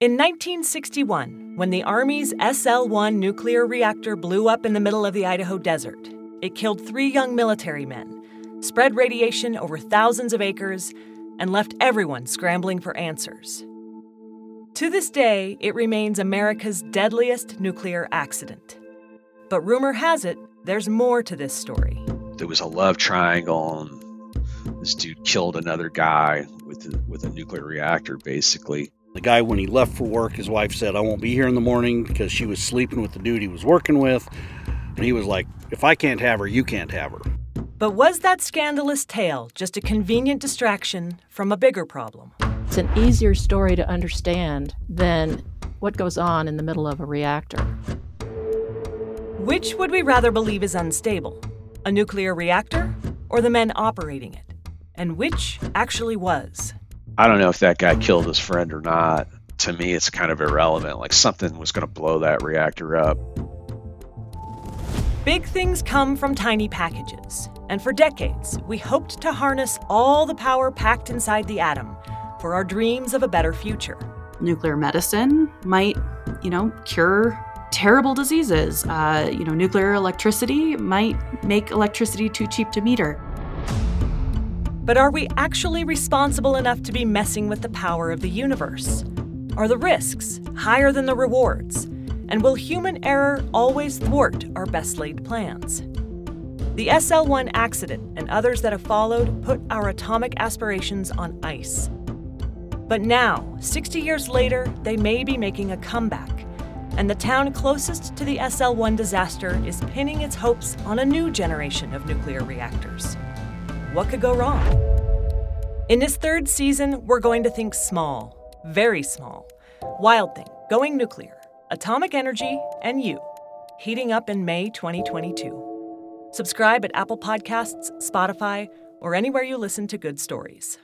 In 1961, when the Army's SL 1 nuclear reactor blew up in the middle of the Idaho desert, it killed three young military men, spread radiation over thousands of acres, and left everyone scrambling for answers. To this day, it remains America's deadliest nuclear accident. But rumor has it there's more to this story. There was a love triangle, and this dude killed another guy with with a nuclear reactor, basically. The guy, when he left for work, his wife said, I won't be here in the morning because she was sleeping with the dude he was working with. And he was like, If I can't have her, you can't have her. But was that scandalous tale just a convenient distraction from a bigger problem? It's an easier story to understand than what goes on in the middle of a reactor. Which would we rather believe is unstable? A nuclear reactor or the men operating it? And which actually was? I don't know if that guy killed his friend or not. To me, it's kind of irrelevant. Like something was going to blow that reactor up. Big things come from tiny packages. And for decades, we hoped to harness all the power packed inside the atom for our dreams of a better future. Nuclear medicine might, you know, cure terrible diseases. Uh, you know, nuclear electricity might make electricity too cheap to meter. But are we actually responsible enough to be messing with the power of the universe? Are the risks higher than the rewards? And will human error always thwart our best laid plans? The SL 1 accident and others that have followed put our atomic aspirations on ice. But now, 60 years later, they may be making a comeback, and the town closest to the SL 1 disaster is pinning its hopes on a new generation of nuclear reactors. What could go wrong? In this third season, we're going to think small, very small. Wild Thing, going nuclear, atomic energy, and you, heating up in May 2022. Subscribe at Apple Podcasts, Spotify, or anywhere you listen to good stories.